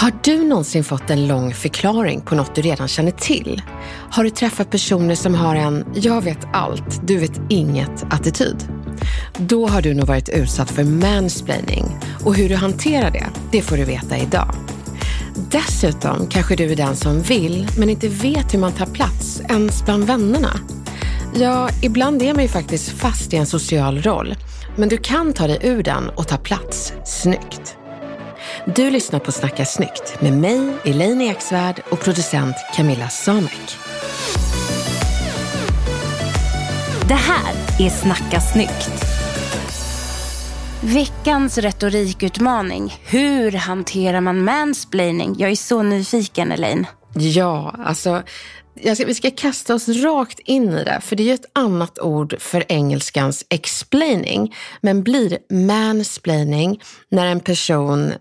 Har du någonsin fått en lång förklaring på något du redan känner till? Har du träffat personer som har en “jag vet allt, du vet inget”-attityd? Då har du nog varit utsatt för mansplaining och hur du hanterar det, det får du veta idag. Dessutom kanske du är den som vill men inte vet hur man tar plats ens bland vännerna. Ja, ibland är man ju faktiskt fast i en social roll, men du kan ta dig ur den och ta plats snyggt. Du lyssnar på Snacka snyggt med mig, Elaine Eksvärd och producent Camilla Samek. Det här är Snacka snyggt. Veckans retorikutmaning. Hur hanterar man mansplaining? Jag är så nyfiken, Elaine. Ja, alltså ska, vi ska kasta oss rakt in i det, för det är ju ett annat ord för engelskans explaining, men blir mansplaining när en person,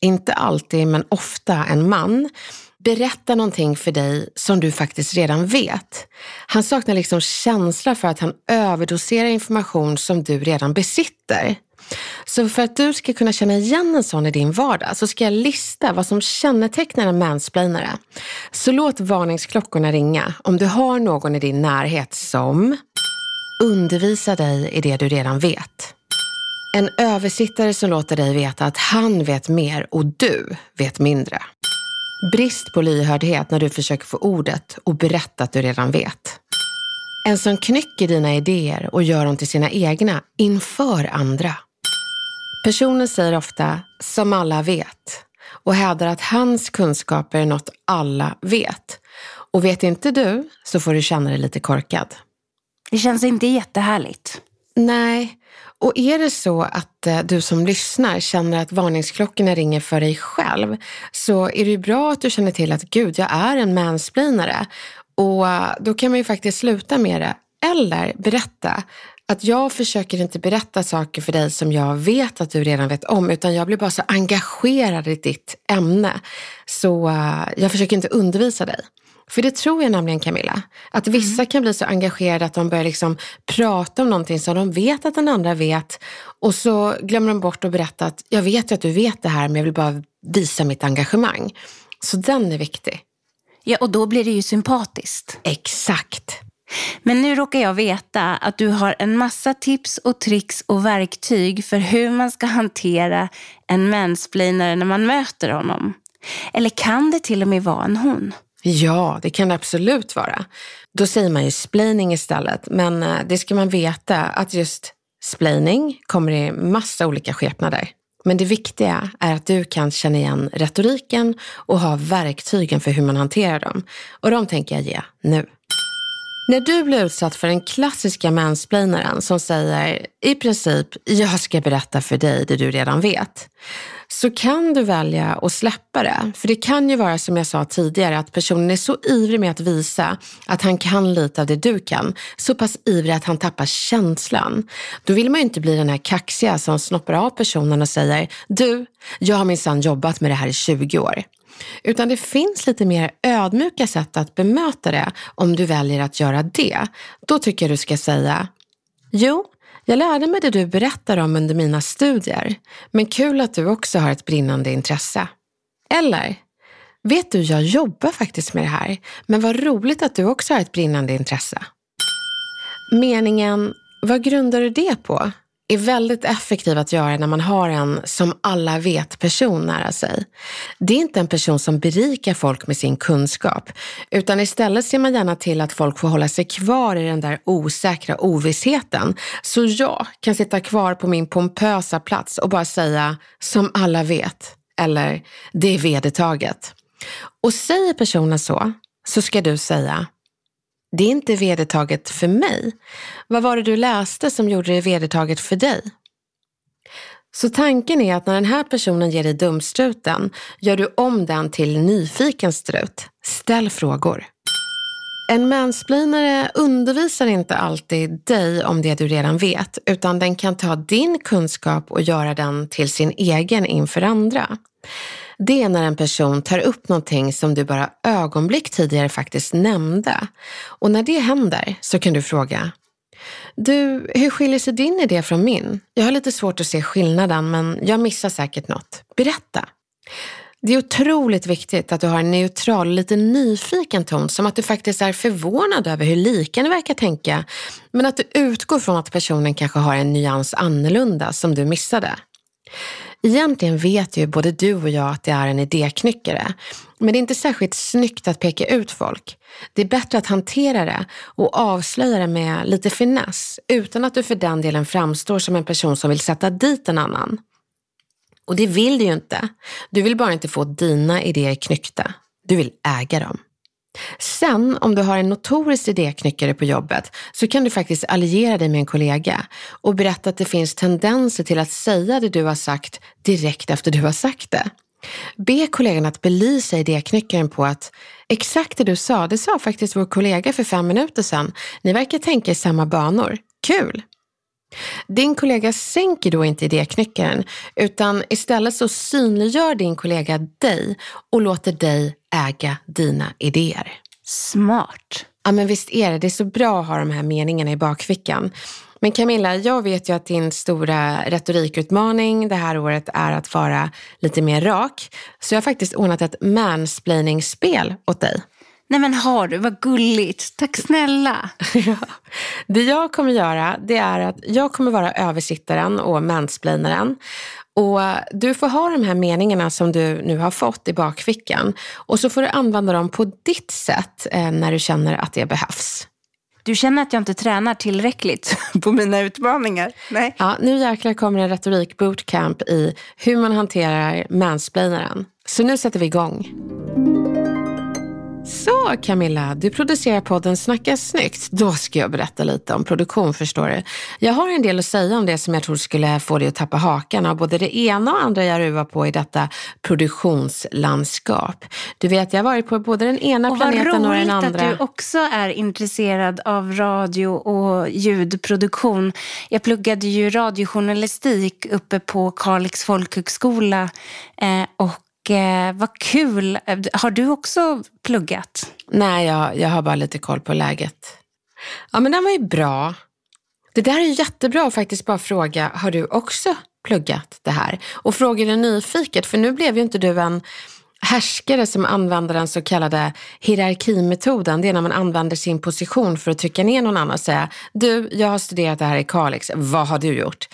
inte alltid men ofta en man, berättar någonting för dig som du faktiskt redan vet. Han saknar liksom känsla för att han överdoserar information som du redan besitter. Så för att du ska kunna känna igen en sån i din vardag så ska jag lista vad som kännetecknar en mansplainare. Så låt varningsklockorna ringa om du har någon i din närhet som undervisar dig i det du redan vet. En översittare som låter dig veta att han vet mer och du vet mindre. Brist på lyhördhet när du försöker få ordet och berätta att du redan vet. En som knycker dina idéer och gör dem till sina egna inför andra. Personen säger ofta “som alla vet” och hävdar att hans kunskaper är något alla vet. Och vet inte du så får du känna dig lite korkad. Det känns inte jättehärligt. Nej, och är det så att eh, du som lyssnar känner att varningsklockorna ringer för dig själv så är det ju bra att du känner till att gud, jag är en mansplainare. Och eh, då kan man ju faktiskt sluta med det. Eller berätta att jag försöker inte berätta saker för dig som jag vet att du redan vet om, utan jag blir bara så engagerad i ditt ämne. Så eh, jag försöker inte undervisa dig. För det tror jag nämligen Camilla, att vissa mm. kan bli så engagerade att de börjar liksom prata om någonting som de vet att den andra vet och så glömmer de bort att berätta att jag vet ju att du vet det här men jag vill bara visa mitt engagemang. Så den är viktig. Ja, och då blir det ju sympatiskt. Exakt. Men nu råkar jag veta att du har en massa tips och tricks och verktyg för hur man ska hantera en mansplainare när man möter honom. Eller kan det till och med vara en hon? Ja, det kan det absolut vara. Då säger man ju splaining istället, men eh, det ska man veta att just splaining kommer i massa olika skepnader. Men det viktiga är att du kan känna igen retoriken och ha verktygen för hur man hanterar dem. Och de tänker jag ge nu. När du blir utsatt för den klassiska mansplainaren som säger i princip, jag ska berätta för dig det du redan vet, så kan du välja att släppa det. För det kan ju vara som jag sa tidigare att personen är så ivrig med att visa att han kan lite av det du kan. Så pass ivrig att han tappar känslan. Då vill man ju inte bli den här kaxiga som snoppar av personen och säger, du, jag har minsann jobbat med det här i 20 år. Utan det finns lite mer ödmjuka sätt att bemöta det om du väljer att göra det. Då tycker jag du ska säga, jo, jag lärde mig det du berättar om under mina studier, men kul att du också har ett brinnande intresse. Eller, vet du, jag jobbar faktiskt med det här, men vad roligt att du också har ett brinnande intresse. Meningen, vad grundar du det på? Är väldigt effektiv att göra när man har en som alla vet-person nära sig. Det är inte en person som berikar folk med sin kunskap, utan istället ser man gärna till att folk får hålla sig kvar i den där osäkra ovissheten. Så jag kan sitta kvar på min pompösa plats och bara säga som alla vet, eller det är vedertaget. Och säger personen så, så ska du säga det är inte vedertaget för mig. Vad var det du läste som gjorde det vedertaget för dig? Så tanken är att när den här personen ger dig dumstruten gör du om den till nyfiken strut. Ställ frågor. En mansplainare undervisar inte alltid dig om det du redan vet, utan den kan ta din kunskap och göra den till sin egen inför andra. Det är när en person tar upp någonting som du bara ögonblick tidigare faktiskt nämnde. Och när det händer så kan du fråga, du, hur skiljer sig din idé från min? Jag har lite svårt att se skillnaden, men jag missar säkert något. Berätta. Det är otroligt viktigt att du har en neutral, lite nyfiken ton, som att du faktiskt är förvånad över hur lika ni verkar tänka, men att du utgår från att personen kanske har en nyans annorlunda som du missade. Egentligen vet ju både du och jag att det är en idéknyckare, men det är inte särskilt snyggt att peka ut folk. Det är bättre att hantera det och avslöja det med lite finess, utan att du för den delen framstår som en person som vill sätta dit en annan. Och det vill du ju inte. Du vill bara inte få dina idéer knyckta. Du vill äga dem. Sen om du har en notorisk idéknyckare på jobbet så kan du faktiskt alliera dig med en kollega och berätta att det finns tendenser till att säga det du har sagt direkt efter du har sagt det. Be kollegan att belysa idéknyckaren på att exakt det du sa, det sa faktiskt vår kollega för fem minuter sedan. Ni verkar tänka i samma banor. Kul! Din kollega sänker då inte idéknyckaren utan istället så synliggör din kollega dig och låter dig äga dina idéer. Smart. Ja men visst är det, det är så bra att ha de här meningarna i bakfickan. Men Camilla, jag vet ju att din stora retorikutmaning det här året är att vara lite mer rak. Så jag har faktiskt ordnat ett mansplaining-spel åt dig. Nej men har du, vad gulligt. Tack snälla. ja. Det jag kommer göra, det är att jag kommer vara översittaren och mansplainaren. Och du får ha de här meningarna som du nu har fått i bakfickan och så får du använda dem på ditt sätt eh, när du känner att det behövs. Du känner att jag inte tränar tillräckligt på mina utmaningar? Nej. Ja, nu jäklar kommer en retorik bootcamp i hur man hanterar mansplainaren. Så nu sätter vi igång. Så Camilla, du producerar podden Snacka snyggt. Då ska jag berätta lite om produktion förstår du. Jag har en del att säga om det som jag tror skulle få dig att tappa hakan av både det ena och andra jag ruvar på i detta produktionslandskap. Du vet, jag har varit på både den ena och planeten och den andra. Vad roligt att du också är intresserad av radio och ljudproduktion. Jag pluggade ju radiojournalistik uppe på Kalix folkhögskola eh, och eh, vad kul. Har du också pluggat? Nej, jag, jag har bara lite koll på läget. Ja, men den var ju bra. Det där är ju jättebra att faktiskt bara fråga, har du också pluggat det här? Och fråga det nyfiket, för nu blev ju inte du en härskare som använder den så kallade hierarkimetoden. Det är när man använder sin position för att trycka ner någon annan och säga, du, jag har studerat det här i Kalix, vad har du gjort?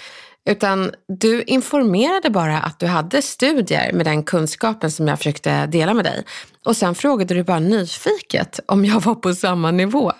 Utan du informerade bara att du hade studier med den kunskapen som jag försökte dela med dig. Och sen frågade du bara nyfiket om jag var på samma nivå.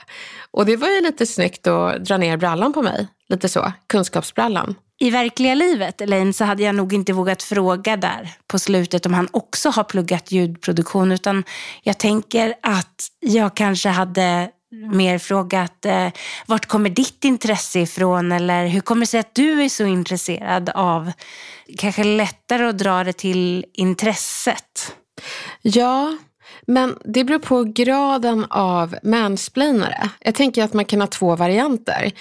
Och det var ju lite snyggt att dra ner brallan på mig. Lite så, kunskapsbrallan. I verkliga livet, Elaine, så hade jag nog inte vågat fråga där på slutet om han också har pluggat ljudproduktion. Utan jag tänker att jag kanske hade mer frågat eh, vart kommer ditt intresse ifrån eller hur kommer det sig att du är så intresserad av, kanske lättare att dra det till intresset? Ja, men det beror på graden av mansplainare. Jag tänker att man kan ha två varianter.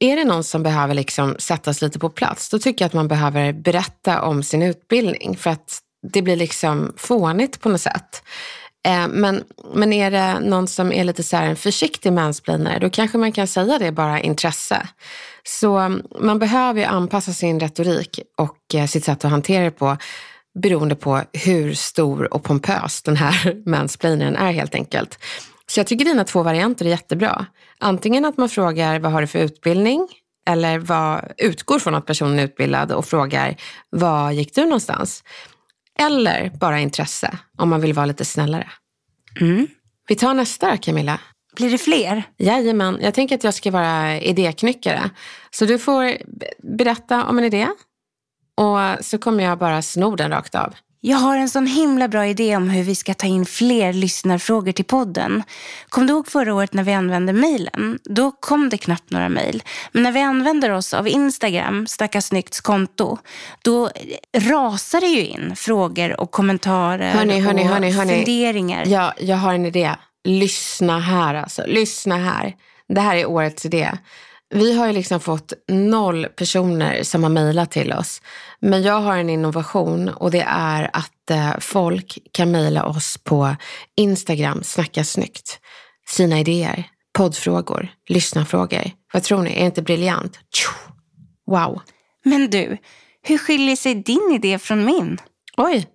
Är det någon som behöver liksom sättas lite på plats, då tycker jag att man behöver berätta om sin utbildning för att det blir liksom fånigt på något sätt. Eh, men, men är det någon som är lite så här en försiktig mansplainare, då kanske man kan säga det bara intresse. Så mm, man behöver ju anpassa sin retorik och eh, sitt sätt att hantera det på beroende på hur stor och pompös den här mansplainern är helt enkelt. Så jag tycker dina två varianter är jättebra. Antingen att man frågar vad har du för utbildning? eller vad, utgår från att personen är utbildad och frågar var gick du någonstans? Eller bara intresse om man vill vara lite snällare. Mm. Vi tar nästa Camilla. Blir det fler? Jajamän, jag tänker att jag ska vara idéknyckare. Så du får berätta om en idé och så kommer jag bara sno den rakt av. Jag har en sån himla bra idé om hur vi ska ta in fler lyssnarfrågor till podden. Kom du ihåg förra året när vi använde mejlen? Då kom det knappt några mejl. Men när vi använder oss av Instagram, Snacka Snyggts konto, då rasar det ju in frågor och kommentarer Hörni, hörni, och hörni, hörni. funderingar. Ja, jag har en idé. Lyssna här alltså. Lyssna här. Det här är årets idé. Vi har ju liksom fått noll personer som har mejlat till oss. Men jag har en innovation och det är att eh, folk kan mejla oss på Instagram, snacka snyggt. Sina idéer, poddfrågor, lyssnarfrågor. Vad tror ni? Är det inte briljant? Wow. Men du, hur skiljer sig din idé från min? Oj.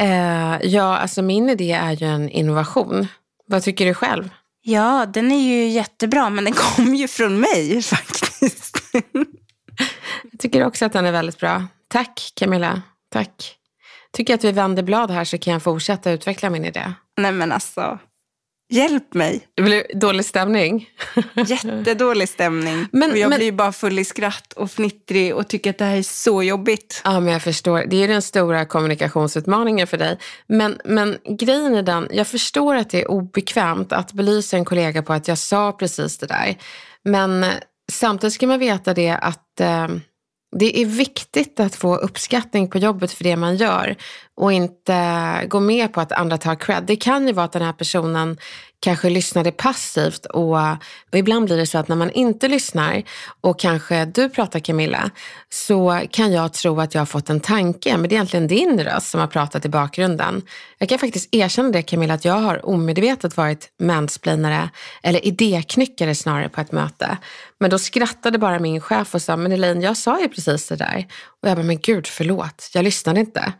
Eh, ja, alltså min idé är ju en innovation. Vad tycker du själv? Ja, den är ju jättebra, men den kom ju från mig faktiskt. Jag tycker också att den är väldigt bra. Tack Camilla. Tack. Tycker att vi vänder blad här så kan jag fortsätta utveckla min idé. Nej men alltså, hjälp mig. Det blir dålig stämning. Jättedålig stämning. Men- och jag men- blir bara full i skratt och fnittrig och tycker att det här är så jobbigt. Ja, men jag förstår. Det är den stora kommunikationsutmaningen för dig. Men, men grejen är den, jag förstår att det är obekvämt att belysa en kollega på att jag sa precis det där. Men eh, samtidigt ska man veta det att eh, det är viktigt att få uppskattning på jobbet för det man gör och inte gå med på att andra tar cred. Det kan ju vara att den här personen kanske lyssnade passivt och, och ibland blir det så att när man inte lyssnar och kanske du pratar Camilla så kan jag tro att jag har fått en tanke men det är egentligen din röst som har pratat i bakgrunden. Jag kan faktiskt erkänna det Camilla att jag har omedvetet varit mansplainare eller idéknyckare snarare på ett möte. Men då skrattade bara min chef och sa, men Elaine jag sa ju precis det där. Och jag bara, men gud förlåt, jag lyssnade inte.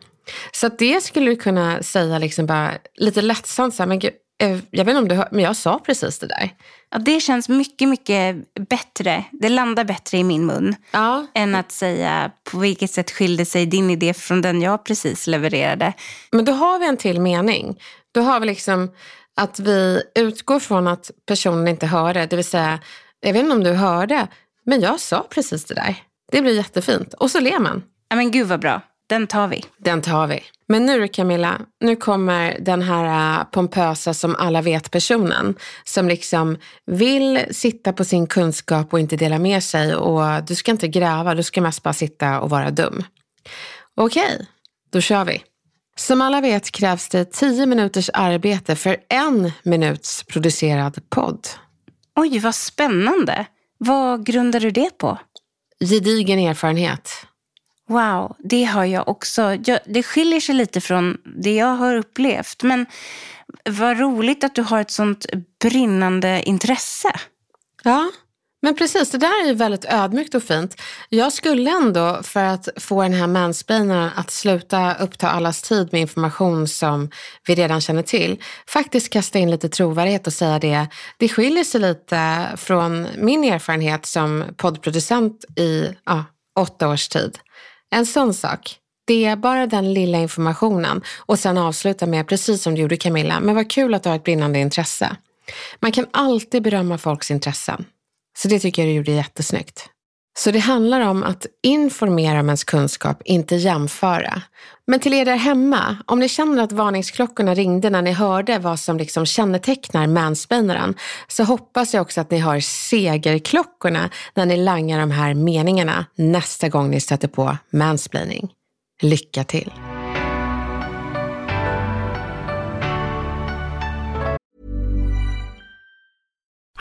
Så det skulle du kunna säga liksom bara lite lättsamt, så här, men gud, eh, jag vet inte om du hör, men jag sa precis det där. Ja, det känns mycket, mycket bättre. Det landar bättre i min mun. Ja, Än att säga på vilket sätt skilde sig din idé från den jag precis levererade. men då har vi en till mening. Då har vi liksom att vi utgår från att personen inte hörde, det vill säga, jag vet inte om du hörde, men jag sa precis det där. Det blir jättefint. Och så ler man. Ja, men gud vad bra. Den tar vi. Den tar vi. Men nu Camilla, nu kommer den här äh, pompösa som alla vet personen som liksom vill sitta på sin kunskap och inte dela med sig och du ska inte gräva, du ska mest bara sitta och vara dum. Okej, då kör vi. Som alla vet krävs det 10 minuters arbete för en minuts producerad podd. Oj, vad spännande. Vad grundar du det på? Gedigen erfarenhet. Wow, det har jag också. Jag, det skiljer sig lite från det jag har upplevt. Men vad roligt att du har ett sånt brinnande intresse. Ja, men precis. Det där är ju väldigt ödmjukt och fint. Jag skulle ändå, för att få den här mansplainaren att sluta uppta allas tid med information som vi redan känner till, faktiskt kasta in lite trovärdighet och säga det. Det skiljer sig lite från min erfarenhet som poddproducent i ja, åtta års tid. En sån sak. Det är bara den lilla informationen och sen avsluta med, precis som du gjorde Camilla, men vad kul att du har ett brinnande intresse. Man kan alltid berömma folks intressen. Så det tycker jag du gjorde jättesnyggt. Så det handlar om att informera om ens kunskap, inte jämföra. Men till er där hemma, om ni känner att varningsklockorna ringde när ni hörde vad som liksom kännetecknar mansplainaren, så hoppas jag också att ni har segerklockorna när ni langar de här meningarna nästa gång ni stöter på mansplaining. Lycka till!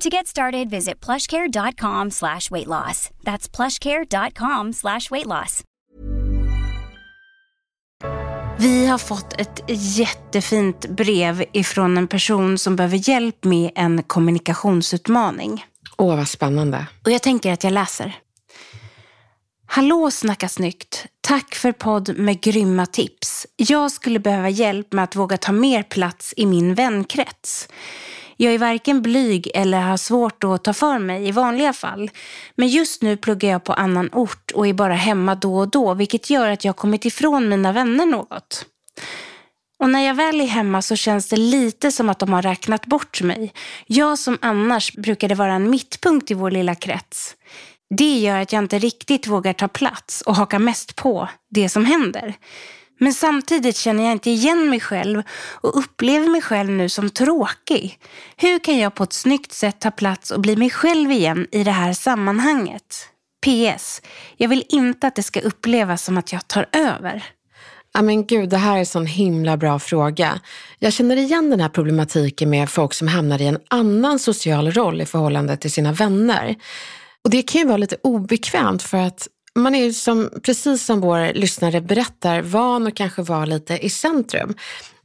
To get started, visit plushcare.com slash weight loss. That's plushcare.com slash weight loss. Vi har fått ett jättefint brev ifrån en person som behöver hjälp med en kommunikationsutmaning. Åh, vad spännande. Och jag tänker att jag läser. Hallå Snacka snyggt! Tack för podd med grymma tips. Jag skulle behöva hjälp med att våga ta mer plats i min vänkrets. Jag är varken blyg eller har svårt att ta för mig i vanliga fall. Men just nu pluggar jag på annan ort och är bara hemma då och då, vilket gör att jag kommit ifrån mina vänner något. Och när jag väl är hemma så känns det lite som att de har räknat bort mig. Jag som annars brukade vara en mittpunkt i vår lilla krets. Det gör att jag inte riktigt vågar ta plats och haka mest på det som händer. Men samtidigt känner jag inte igen mig själv och upplever mig själv nu som tråkig. Hur kan jag på ett snyggt sätt ta plats och bli mig själv igen i det här sammanhanget? PS. Jag vill inte att det ska upplevas som att jag tar över. Ja, men gud, det här är en sån himla bra fråga. Jag känner igen den här problematiken med folk som hamnar i en annan social roll i förhållande till sina vänner. Och det kan ju vara lite obekvämt för att man är ju som, precis som vår lyssnare berättar, van att kanske vara lite i centrum.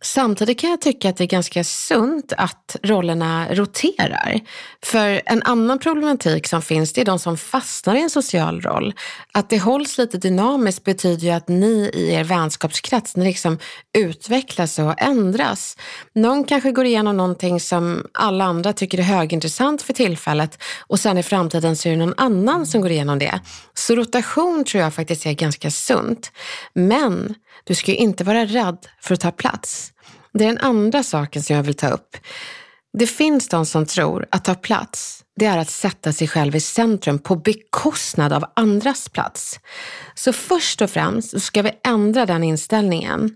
Samtidigt kan jag tycka att det är ganska sunt att rollerna roterar. För en annan problematik som finns, det är de som fastnar i en social roll. Att det hålls lite dynamiskt betyder ju att ni i er vänskapskrets, ni liksom utvecklas och ändras. Någon kanske går igenom någonting som alla andra tycker är högintressant för tillfället och sen i framtiden så är det någon annan som går igenom det. Så rotation tror jag faktiskt är ganska sunt. Men du ska ju inte vara rädd för att ta plats. Det är den andra saken som jag vill ta upp. Det finns de som tror att ta plats, det är att sätta sig själv i centrum på bekostnad av andras plats. Så först och främst ska vi ändra den inställningen.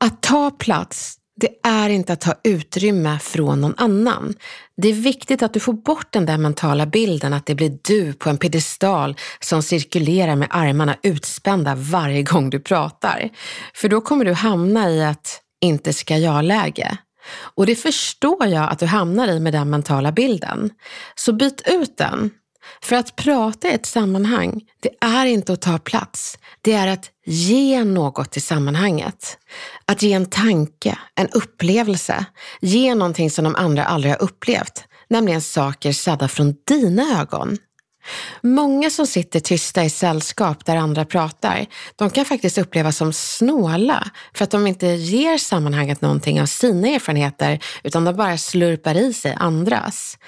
Att ta plats, det är inte att ta utrymme från någon annan. Det är viktigt att du får bort den där mentala bilden att det blir du på en piedestal som cirkulerar med armarna utspända varje gång du pratar. För då kommer du hamna i att inte ska jag-läge. Och det förstår jag att du hamnar i med den mentala bilden. Så byt ut den. För att prata i ett sammanhang, det är inte att ta plats. Det är att ge något till sammanhanget. Att ge en tanke, en upplevelse. Ge någonting som de andra aldrig har upplevt. Nämligen saker sedda från dina ögon. Många som sitter tysta i sällskap där andra pratar, de kan faktiskt upplevas som snåla för att de inte ger sammanhanget någonting av sina erfarenheter utan de bara slurpar i sig andras.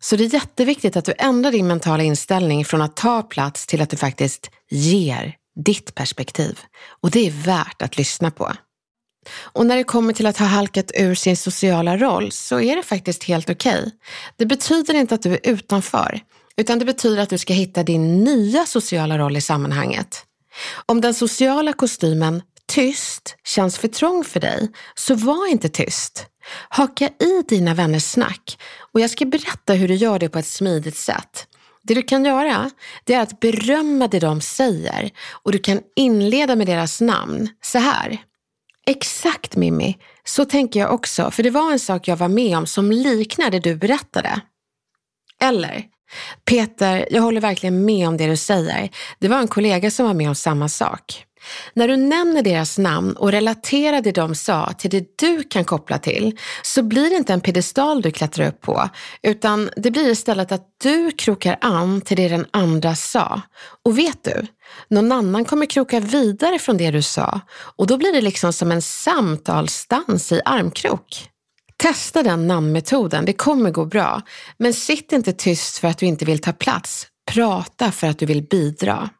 Så det är jätteviktigt att du ändrar din mentala inställning från att ta plats till att du faktiskt ger ditt perspektiv. Och det är värt att lyssna på. Och när det kommer till att ha halkat ur sin sociala roll så är det faktiskt helt okej. Okay. Det betyder inte att du är utanför. Utan det betyder att du ska hitta din nya sociala roll i sammanhanget. Om den sociala kostymen tyst känns för trång för dig, så var inte tyst. Haka i dina vänners snack och jag ska berätta hur du gör det på ett smidigt sätt. Det du kan göra, det är att berömma det de säger och du kan inleda med deras namn så här. Exakt Mimmi, så tänker jag också, för det var en sak jag var med om som liknar det du berättade. Eller, Peter, jag håller verkligen med om det du säger. Det var en kollega som var med om samma sak. När du nämner deras namn och relaterar det de sa till det du kan koppla till så blir det inte en pedestal du klättrar upp på utan det blir istället att du krokar an till det den andra sa. Och vet du, någon annan kommer kroka vidare från det du sa och då blir det liksom som en samtalsdans i armkrok. Testa den namnmetoden, det kommer gå bra. Men sitt inte tyst för att du inte vill ta plats. Prata för att du vill bidra.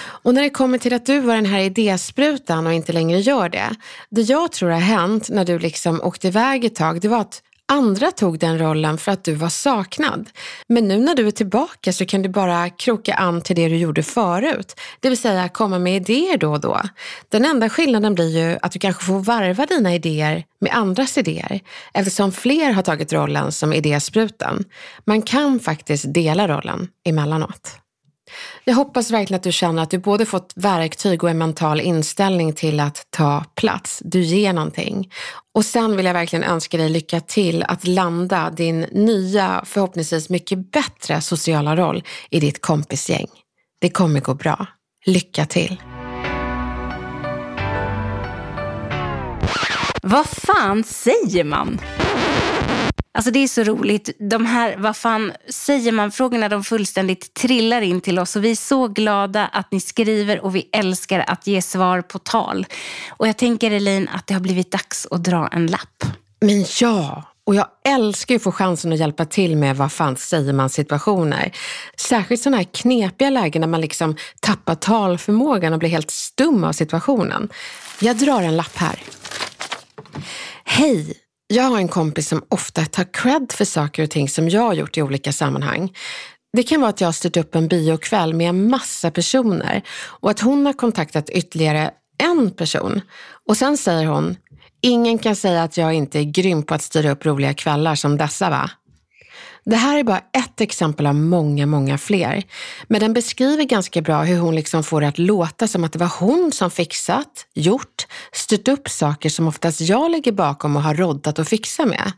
Och när det kommer till att du var den här idésprutan och inte längre gör det. Det jag tror har hänt när du liksom åkte iväg ett tag, det var att Andra tog den rollen för att du var saknad. Men nu när du är tillbaka så kan du bara kroka an till det du gjorde förut. Det vill säga komma med idéer då och då. Den enda skillnaden blir ju att du kanske får varva dina idéer med andras idéer eftersom fler har tagit rollen som idésprutan. Man kan faktiskt dela rollen emellanåt. Jag hoppas verkligen att du känner att du både fått verktyg och en mental inställning till att ta plats. Du ger någonting. Och sen vill jag verkligen önska dig lycka till att landa din nya, förhoppningsvis mycket bättre sociala roll i ditt kompisgäng. Det kommer gå bra. Lycka till! Vad fan säger man? Alltså det är så roligt. De här, vad fan säger man-frågorna, de fullständigt trillar in till oss. Och vi är så glada att ni skriver och vi älskar att ge svar på tal. Och jag tänker Elin att det har blivit dags att dra en lapp. Men ja, och jag älskar att få chansen att hjälpa till med vad fan säger man situationer. Särskilt sådana här knepiga lägen när man liksom tappar talförmågan och blir helt stum av situationen. Jag drar en lapp här. Hej! Jag har en kompis som ofta tar cred för saker och ting som jag har gjort i olika sammanhang. Det kan vara att jag har styrt upp en biokväll med en massa personer och att hon har kontaktat ytterligare en person. Och sen säger hon, ingen kan säga att jag inte är grym på att styra upp roliga kvällar som dessa va? Det här är bara ett exempel av många, många fler. Men den beskriver ganska bra hur hon liksom får det att låta som att det var hon som fixat, gjort, styrt upp saker som oftast jag ligger bakom och har roddat och fixa med.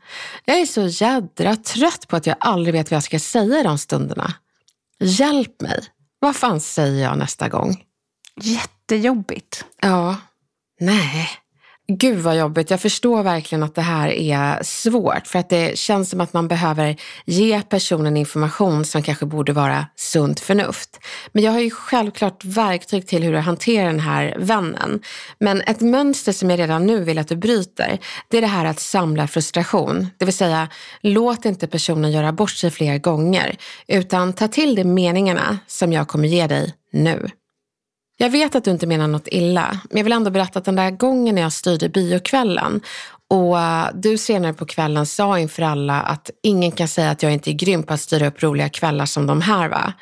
Jag är så jädra trött på att jag aldrig vet vad jag ska säga i de stunderna. Hjälp mig! Vad fan säger jag nästa gång? Jättejobbigt. Ja. Nej. Gud vad jobbigt. Jag förstår verkligen att det här är svårt för att det känns som att man behöver ge personen information som kanske borde vara sunt förnuft. Men jag har ju självklart verktyg till hur du hanterar den här vännen. Men ett mönster som jag redan nu vill att du bryter, det är det här att samla frustration. Det vill säga, låt inte personen göra bort sig fler gånger, utan ta till dig meningarna som jag kommer ge dig nu. Jag vet att du inte menar något illa, men jag vill ändå berätta att den där gången när jag styrde biokvällen och eh, du senare på kvällen sa inför alla att ingen kan säga att jag inte är grym på att styra upp roliga kvällar som de här va.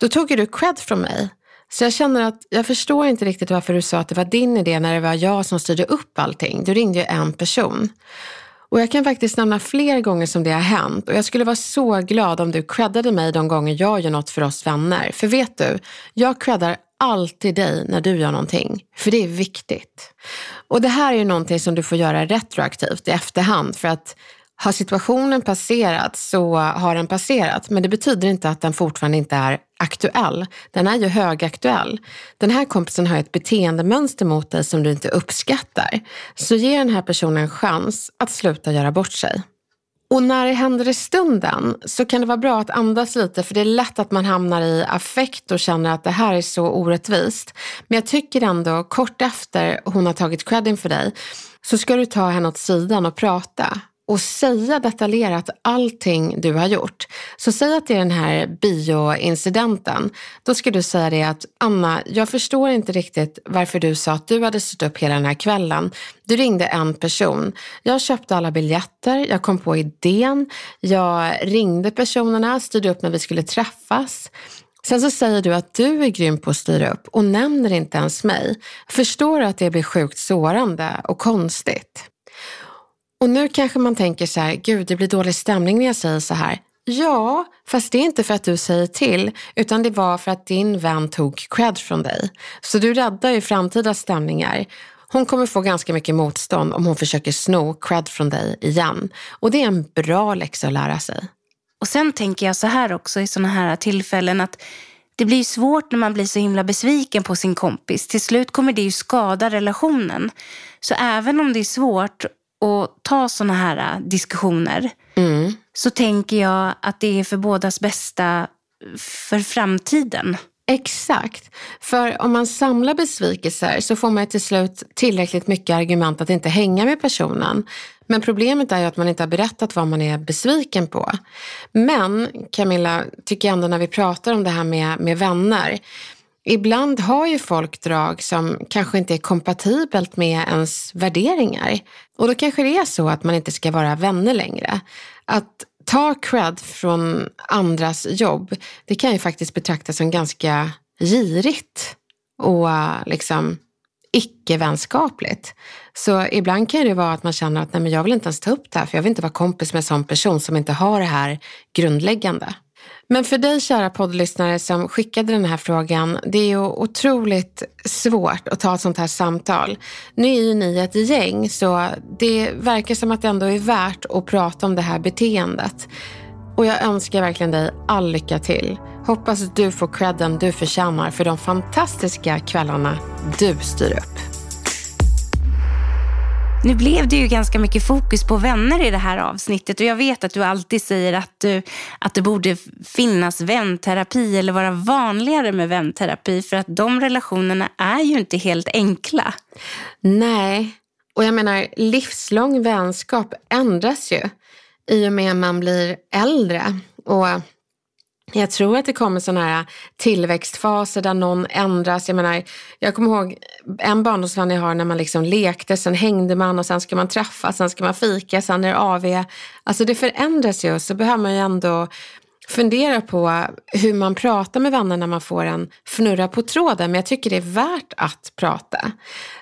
Då tog ju du cred från mig. Så jag känner att jag förstår inte riktigt varför du sa att det var din idé när det var jag som styrde upp allting. Du ringde ju en person. Och jag kan faktiskt nämna fler gånger som det har hänt och jag skulle vara så glad om du creddade mig de gånger jag gör något för oss vänner. För vet du, jag creddar alltid dig när du gör någonting, för det är viktigt. Och det här är ju någonting som du får göra retroaktivt i efterhand för att har situationen passerat så har den passerat, men det betyder inte att den fortfarande inte är aktuell. Den är ju högaktuell. Den här kompisen har ett beteendemönster mot dig som du inte uppskattar. Så ge den här personen en chans att sluta göra bort sig. Och när det händer i stunden så kan det vara bra att andas lite för det är lätt att man hamnar i affekt och känner att det här är så orättvist. Men jag tycker ändå kort efter hon har tagit credden för dig så ska du ta henne åt sidan och prata och säga detaljerat allting du har gjort. Så säg att det är den här bioincidenten. Då ska du säga det att Anna, jag förstår inte riktigt varför du sa att du hade stått upp hela den här kvällen. Du ringde en person. Jag köpte alla biljetter, jag kom på idén, jag ringde personerna, styrde upp när vi skulle träffas. Sen så säger du att du är grym på att styra upp och nämner inte ens mig. Förstår du att det blir sjukt sårande och konstigt? Och nu kanske man tänker så här, gud det blir dålig stämning när jag säger så här. Ja, fast det är inte för att du säger till, utan det var för att din vän tog cred från dig. Så du räddar ju framtida stämningar. Hon kommer få ganska mycket motstånd om hon försöker sno cred från dig igen. Och det är en bra läxa att lära sig. Och sen tänker jag så här också i sådana här tillfällen att det blir svårt när man blir så himla besviken på sin kompis. Till slut kommer det ju skada relationen. Så även om det är svårt och ta sådana här äh, diskussioner mm. så tänker jag att det är för bådas bästa för framtiden. Exakt. För om man samlar besvikelser så får man till slut tillräckligt mycket argument att inte hänga med personen. Men problemet är ju att man inte har berättat vad man är besviken på. Men Camilla, tycker jag ändå när vi pratar om det här med, med vänner ibland har ju folk drag som kanske inte är kompatibelt med ens värderingar. Och då kanske det är så att man inte ska vara vänner längre. Att ta cred från andras jobb, det kan ju faktiskt betraktas som ganska girigt och liksom icke-vänskapligt. Så ibland kan det vara att man känner att nej, men jag vill inte ens ta upp det här för jag vill inte vara kompis med en sån person som inte har det här grundläggande. Men för dig kära poddlyssnare som skickade den här frågan, det är ju otroligt svårt att ta ett sånt här samtal. Nu är ju ni ett gäng så det verkar som att det ändå är värt att prata om det här beteendet. Och jag önskar verkligen dig all lycka till. Hoppas att du får credden du förtjänar för de fantastiska kvällarna du styr upp. Nu blev det ju ganska mycket fokus på vänner i det här avsnittet och jag vet att du alltid säger att, du, att det borde finnas vänterapi eller vara vanligare med vänterapi för att de relationerna är ju inte helt enkla. Nej, och jag menar livslång vänskap ändras ju i och med att man blir äldre. Och jag tror att det kommer sådana här tillväxtfaser där någon ändras. Jag menar, jag kommer ihåg en barndomsvän jag har när man liksom lekte, sen hängde man och sen ska man träffas, sen ska man fika, sen är det AV. Alltså det förändras ju så behöver man ju ändå fundera på hur man pratar med vänner när man får en fnurra på tråden. Men jag tycker det är värt att prata.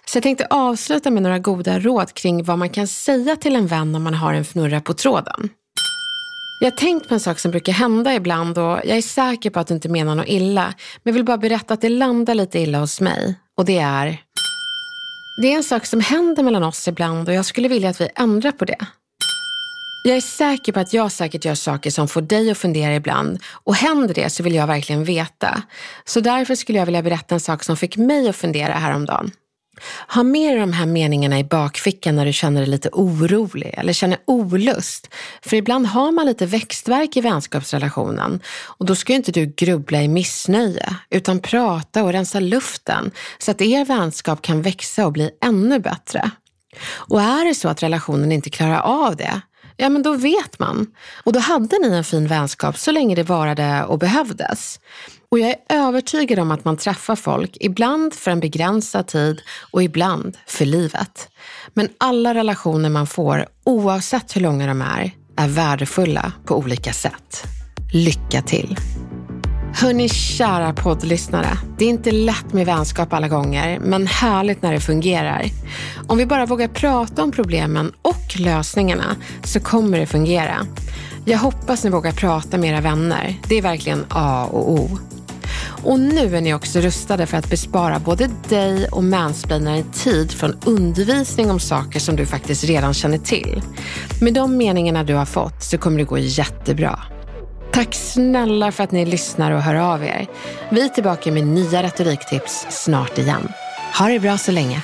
Så jag tänkte avsluta med några goda råd kring vad man kan säga till en vän om man har en fnurra på tråden. Jag har tänkt på en sak som brukar hända ibland och jag är säker på att du inte menar något illa. Men jag vill bara berätta att det landar lite illa hos mig. Och det är... Det är en sak som händer mellan oss ibland och jag skulle vilja att vi ändrar på det. Jag är säker på att jag säkert gör saker som får dig att fundera ibland och händer det så vill jag verkligen veta. Så därför skulle jag vilja berätta en sak som fick mig att fundera häromdagen. Ha med de här meningarna i bakfickan när du känner dig lite orolig eller känner olust. För ibland har man lite växtverk i vänskapsrelationen och då ska inte du grubbla i missnöje utan prata och rensa luften så att er vänskap kan växa och bli ännu bättre. Och är det så att relationen inte klarar av det, ja men då vet man. Och då hade ni en fin vänskap så länge det varade och behövdes. Och jag är övertygad om att man träffar folk, ibland för en begränsad tid och ibland för livet. Men alla relationer man får, oavsett hur långa de är, är värdefulla på olika sätt. Lycka till! Hörni kära poddlyssnare, det är inte lätt med vänskap alla gånger, men härligt när det fungerar. Om vi bara vågar prata om problemen och lösningarna så kommer det fungera. Jag hoppas ni vågar prata med era vänner. Det är verkligen A och O. Och nu är ni också rustade för att bespara både dig och mansplainaren tid från undervisning om saker som du faktiskt redan känner till. Med de meningarna du har fått så kommer det gå jättebra. Tack snälla för att ni lyssnar och hör av er. Vi är tillbaka med nya retoriktips snart igen. Ha det bra så länge.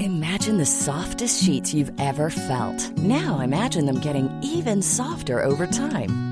Imagine the softest sheets you've ever felt. Now imagine them getting even softer over time.